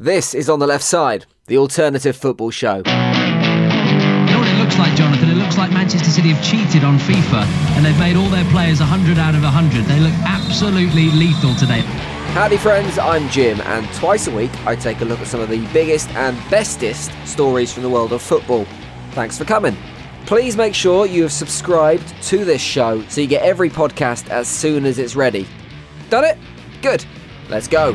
This is On the Left Side, the alternative football show. You know what it looks like, Jonathan? It looks like Manchester City have cheated on FIFA and they've made all their players 100 out of 100. They look absolutely lethal today. Howdy, friends, I'm Jim, and twice a week I take a look at some of the biggest and bestest stories from the world of football. Thanks for coming. Please make sure you have subscribed to this show so you get every podcast as soon as it's ready. Done it? Good. Let's go.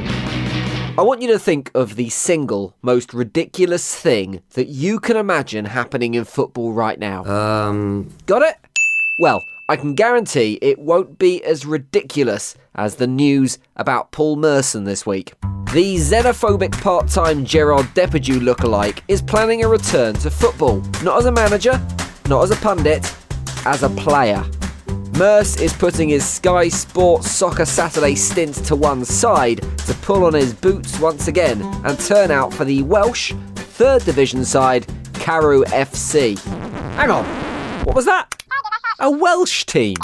I want you to think of the single most ridiculous thing that you can imagine happening in football right now. Um, Got it? Well, I can guarantee it won't be as ridiculous as the news about Paul Merson this week. The xenophobic part time Gerard Depardieu lookalike is planning a return to football, not as a manager, not as a pundit, as a player. Merce is putting his Sky Sports Soccer Saturday stint to one side to pull on his boots once again and turn out for the Welsh third division side, Caerau FC. Hang on, what was that? A Welsh team?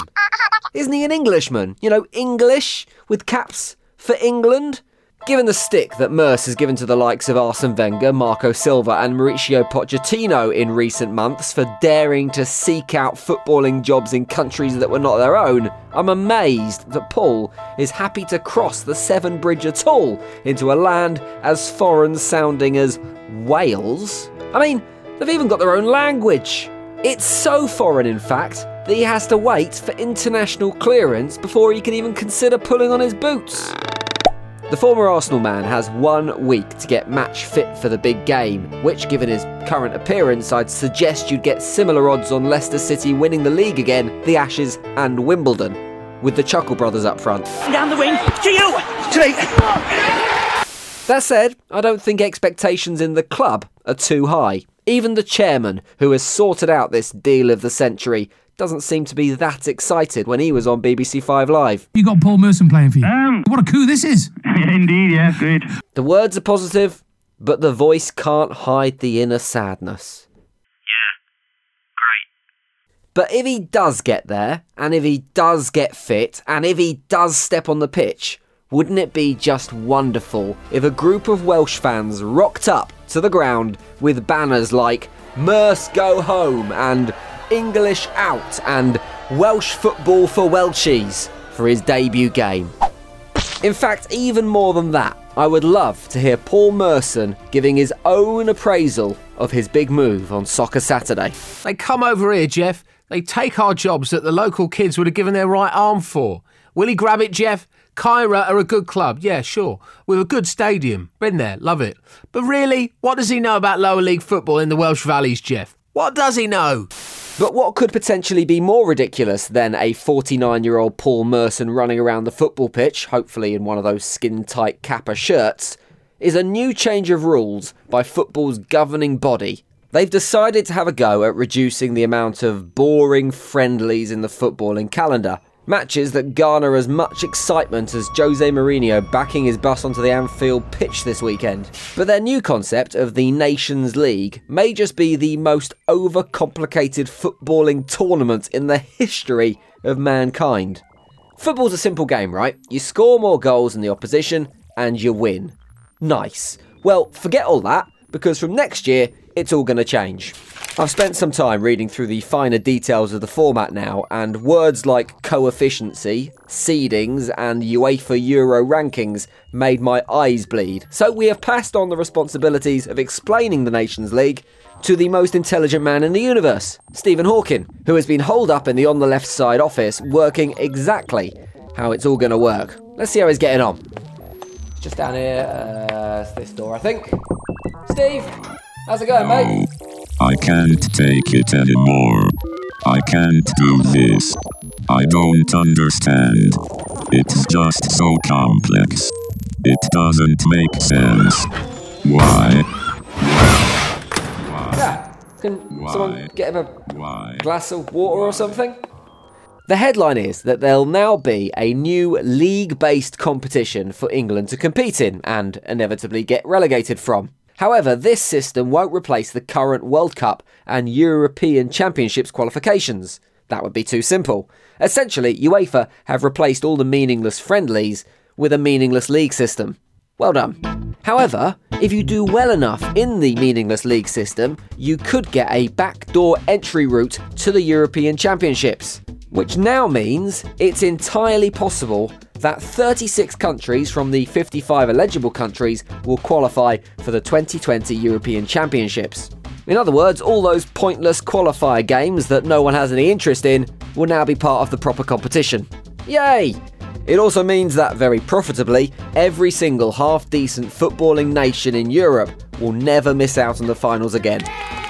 Isn't he an Englishman? You know, English with caps for England? Given the stick that Merce has given to the likes of Arsene Wenger, Marco Silva, and Mauricio Pochettino in recent months for daring to seek out footballing jobs in countries that were not their own, I'm amazed that Paul is happy to cross the Severn Bridge at all into a land as foreign sounding as Wales. I mean, they've even got their own language. It's so foreign, in fact, that he has to wait for international clearance before he can even consider pulling on his boots. The former Arsenal man has one week to get match fit for the big game, which, given his current appearance, I'd suggest you'd get similar odds on Leicester City winning the league again, the Ashes, and Wimbledon, with the Chuckle brothers up front. Down the wing. To you. Me. That said, I don't think expectations in the club are too high. Even the chairman, who has sorted out this deal of the century, doesn't seem to be that excited when he was on BBC Five Live. You got Paul Merson playing for you. Um, what a coup this is. indeed, yeah, good. The words are positive, but the voice can't hide the inner sadness. Yeah. Great. But if he does get there, and if he does get fit, and if he does step on the pitch, wouldn't it be just wonderful if a group of Welsh fans rocked up to the ground with banners like Merce Go Home and English Out and Welsh Football for Welchies for his debut game? In fact, even more than that, I would love to hear Paul Merson giving his own appraisal of his big move on Soccer Saturday. they come over here, Jeff. They take our jobs that the local kids would have given their right arm for. Will he grab it, Jeff? Caerau are a good club, yeah, sure. With a good stadium. Been there, love it. But really, what does he know about lower league football in the Welsh Valleys, Jeff? What does he know? But what could potentially be more ridiculous than a 49 year old Paul Merson running around the football pitch, hopefully in one of those skin tight Kappa shirts, is a new change of rules by football's governing body. They've decided to have a go at reducing the amount of boring friendlies in the footballing calendar. Matches that garner as much excitement as Jose Mourinho backing his bus onto the Anfield pitch this weekend. But their new concept of the Nations League may just be the most overcomplicated footballing tournament in the history of mankind. Football's a simple game, right? You score more goals than the opposition and you win. Nice. Well, forget all that because from next year, it's all going to change. I've spent some time reading through the finer details of the format now, and words like coefficiency, seedings, and UEFA Euro rankings made my eyes bleed. So we have passed on the responsibilities of explaining the Nations League to the most intelligent man in the universe, Stephen Hawking, who has been holed up in the on the left side office working exactly how it's all going to work. Let's see how he's getting on. Just down here, uh, this door, I think. Steve, how's it going, mate? I can't take it anymore. I can't do this. I don't understand. It's just so complex. It doesn't make sense. Why? Why? Yeah. Can someone get him a Why? glass of water or something? The headline is that there'll now be a new league based competition for England to compete in and inevitably get relegated from. However, this system won't replace the current World Cup and European Championships qualifications. That would be too simple. Essentially, UEFA have replaced all the meaningless friendlies with a meaningless league system. Well done. However, if you do well enough in the meaningless league system, you could get a backdoor entry route to the European Championships, which now means it's entirely possible that 36 countries from the 55 eligible countries will qualify for the 2020 European Championships. In other words, all those pointless qualifier games that no one has any interest in will now be part of the proper competition. Yay! It also means that, very profitably, every single half decent footballing nation in Europe will never miss out on the finals again.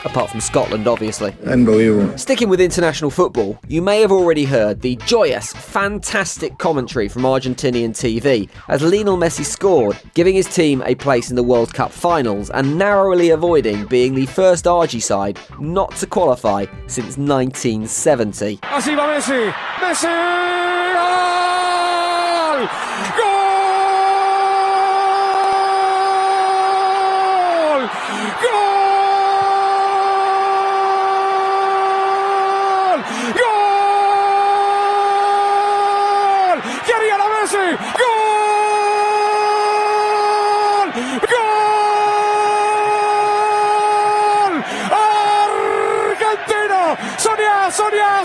Apart from Scotland, obviously. Unbelievable. Sticking with international football, you may have already heard the joyous, fantastic commentary from Argentinian TV as Lionel Messi scored, giving his team a place in the World Cup finals and narrowly avoiding being the first Argy side not to qualify since 1970. Así va Messi. Messi. ¡Gol! ¡Gol! ¡Gol!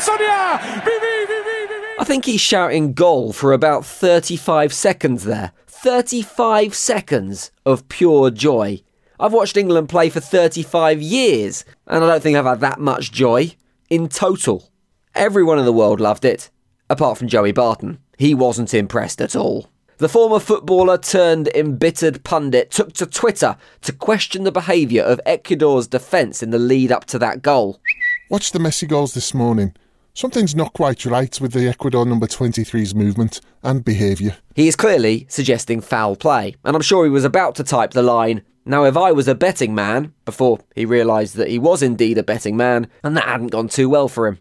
¡Sonia! ¡Sonia! ¡Vivi! ¡Vivi! ¡Vivi! I think he's shouting goal for about 35 seconds there. 35 seconds of pure joy. I've watched England play for 35 years, and I don't think I've had that much joy in total. Everyone in the world loved it, apart from Joey Barton. He wasn't impressed at all. The former footballer turned embittered pundit took to Twitter to question the behaviour of Ecuador's defence in the lead up to that goal. Watched the Messi goals this morning. Something's not quite right with the Ecuador number 23's movement and behaviour. He is clearly suggesting foul play, and I'm sure he was about to type the line, Now, if I was a betting man, before he realised that he was indeed a betting man, and that hadn't gone too well for him.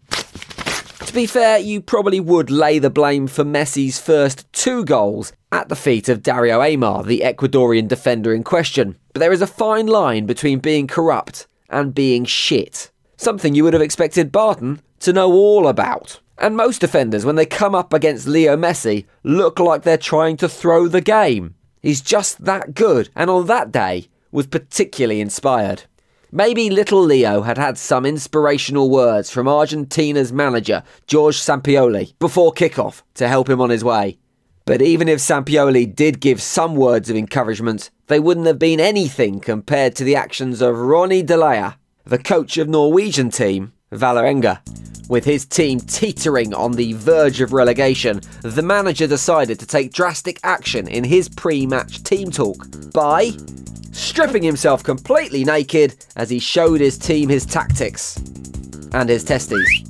To be fair, you probably would lay the blame for Messi's first two goals at the feet of Dario Aimar, the Ecuadorian defender in question. But there is a fine line between being corrupt and being shit. Something you would have expected Barton to know all about. And most defenders, when they come up against Leo Messi, look like they're trying to throw the game. He's just that good, and on that day was particularly inspired. Maybe little Leo had had some inspirational words from Argentina's manager, George Sampaoli, before kickoff to help him on his way. But even if Sampaoli did give some words of encouragement, they wouldn't have been anything compared to the actions of Ronny Deila, the coach of Norwegian team Valerenga. With his team teetering on the verge of relegation, the manager decided to take drastic action in his pre match team talk by stripping himself completely naked as he showed his team his tactics and his testes.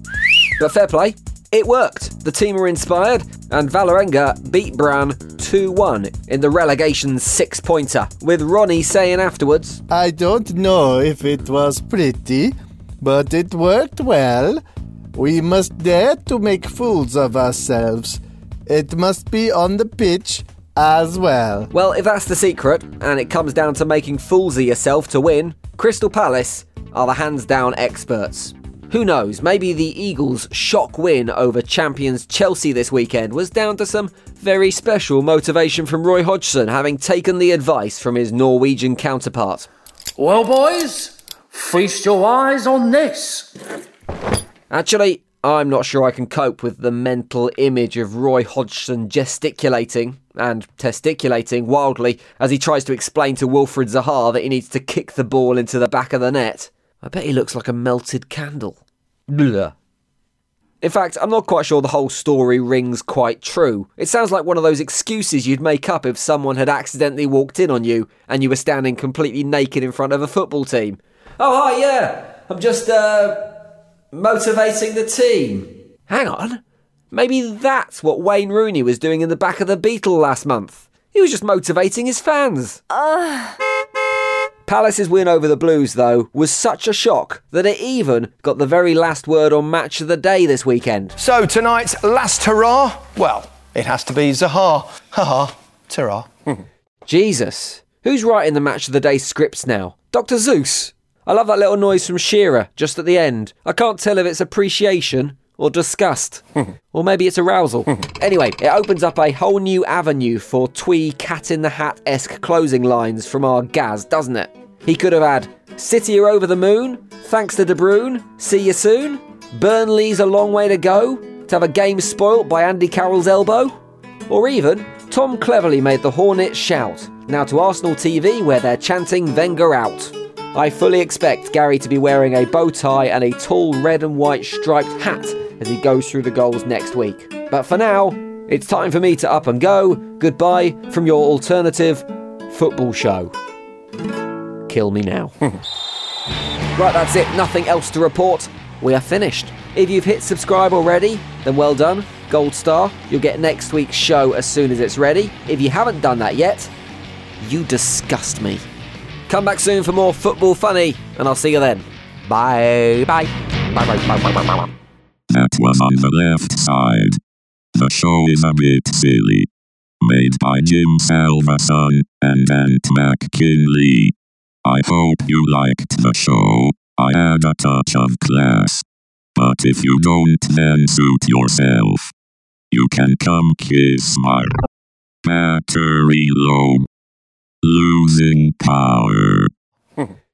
But fair play, it worked. The team were inspired, and Valerenga beat Brann 2 1 in the relegation six pointer, with Ronny saying afterwards, I don't know if it was pretty, but it worked well. We must dare to make fools of ourselves. It must be on the pitch as well. Well, if that's the secret, and it comes down to making fools of yourself to win, Crystal Palace are the hands down experts. Who knows, maybe the Eagles' shock win over champions Chelsea this weekend was down to some very special motivation from Roy Hodgson, having taken the advice from his Norwegian counterpart. Well, boys, feast your eyes on this. Actually, I'm not sure I can cope with the mental image of Roy Hodgson gesticulating and testiculating wildly as he tries to explain to Wilfried Zaha that he needs to kick the ball into the back of the net. I bet he looks like a melted candle. Blah. In fact, I'm not quite sure the whole story rings quite true. It sounds like one of those excuses you'd make up if someone had accidentally walked in on you and you were standing completely naked in front of a football team. Oh, hi, yeah. I'm just, uh, motivating the team. Hang on. Maybe that's what Wayne Rooney was doing in the back of the Beetle last month. He was just motivating his fans. Palace's win over the Blues, though, was such a shock that it even got the very last word on match of the day this weekend. So tonight's last hurrah? Well, it has to be Zaha. Haha, ta Jesus. Who's writing the match of the day scripts now? Dr. Seuss? I love that little noise from Shearer just at the end. I can't tell if it's appreciation or disgust. or maybe it's arousal. anyway, it opens up a whole new avenue for twee cat in the hat esque closing lines from our Gaz, doesn't it? He could have had City are over the moon, thanks to De Bruyne, see you soon. Burnley's a long way to go, to have a game spoilt by Andy Carroll's elbow. Or even, Tom cleverly made the Hornets shout, now to Arsenal TV where they're chanting Wenger out. I fully expect Gary to be wearing a bow tie and a tall red and white striped hat as he goes through the goals next week. But for now, it's time for me to up and go. Goodbye from your alternative football show. Kill me now. right, that's it. Nothing else to report. We are finished. If you've hit subscribe already, then well done. Gold star. You'll get next week's show as soon as it's ready. If you haven't done that yet, you disgust me. Come back soon for more Football Funny, and I'll see you then. Bye. Bye. Bye. Bye. Bye. Bye. Bye. bye. That was on the left side. The show is a bit silly. Made by Jim Salvason and Ant McKinley. I hope you liked the show. I add a touch of class. But if you don't, then suit yourself. You can come kiss my battery low. Losing power.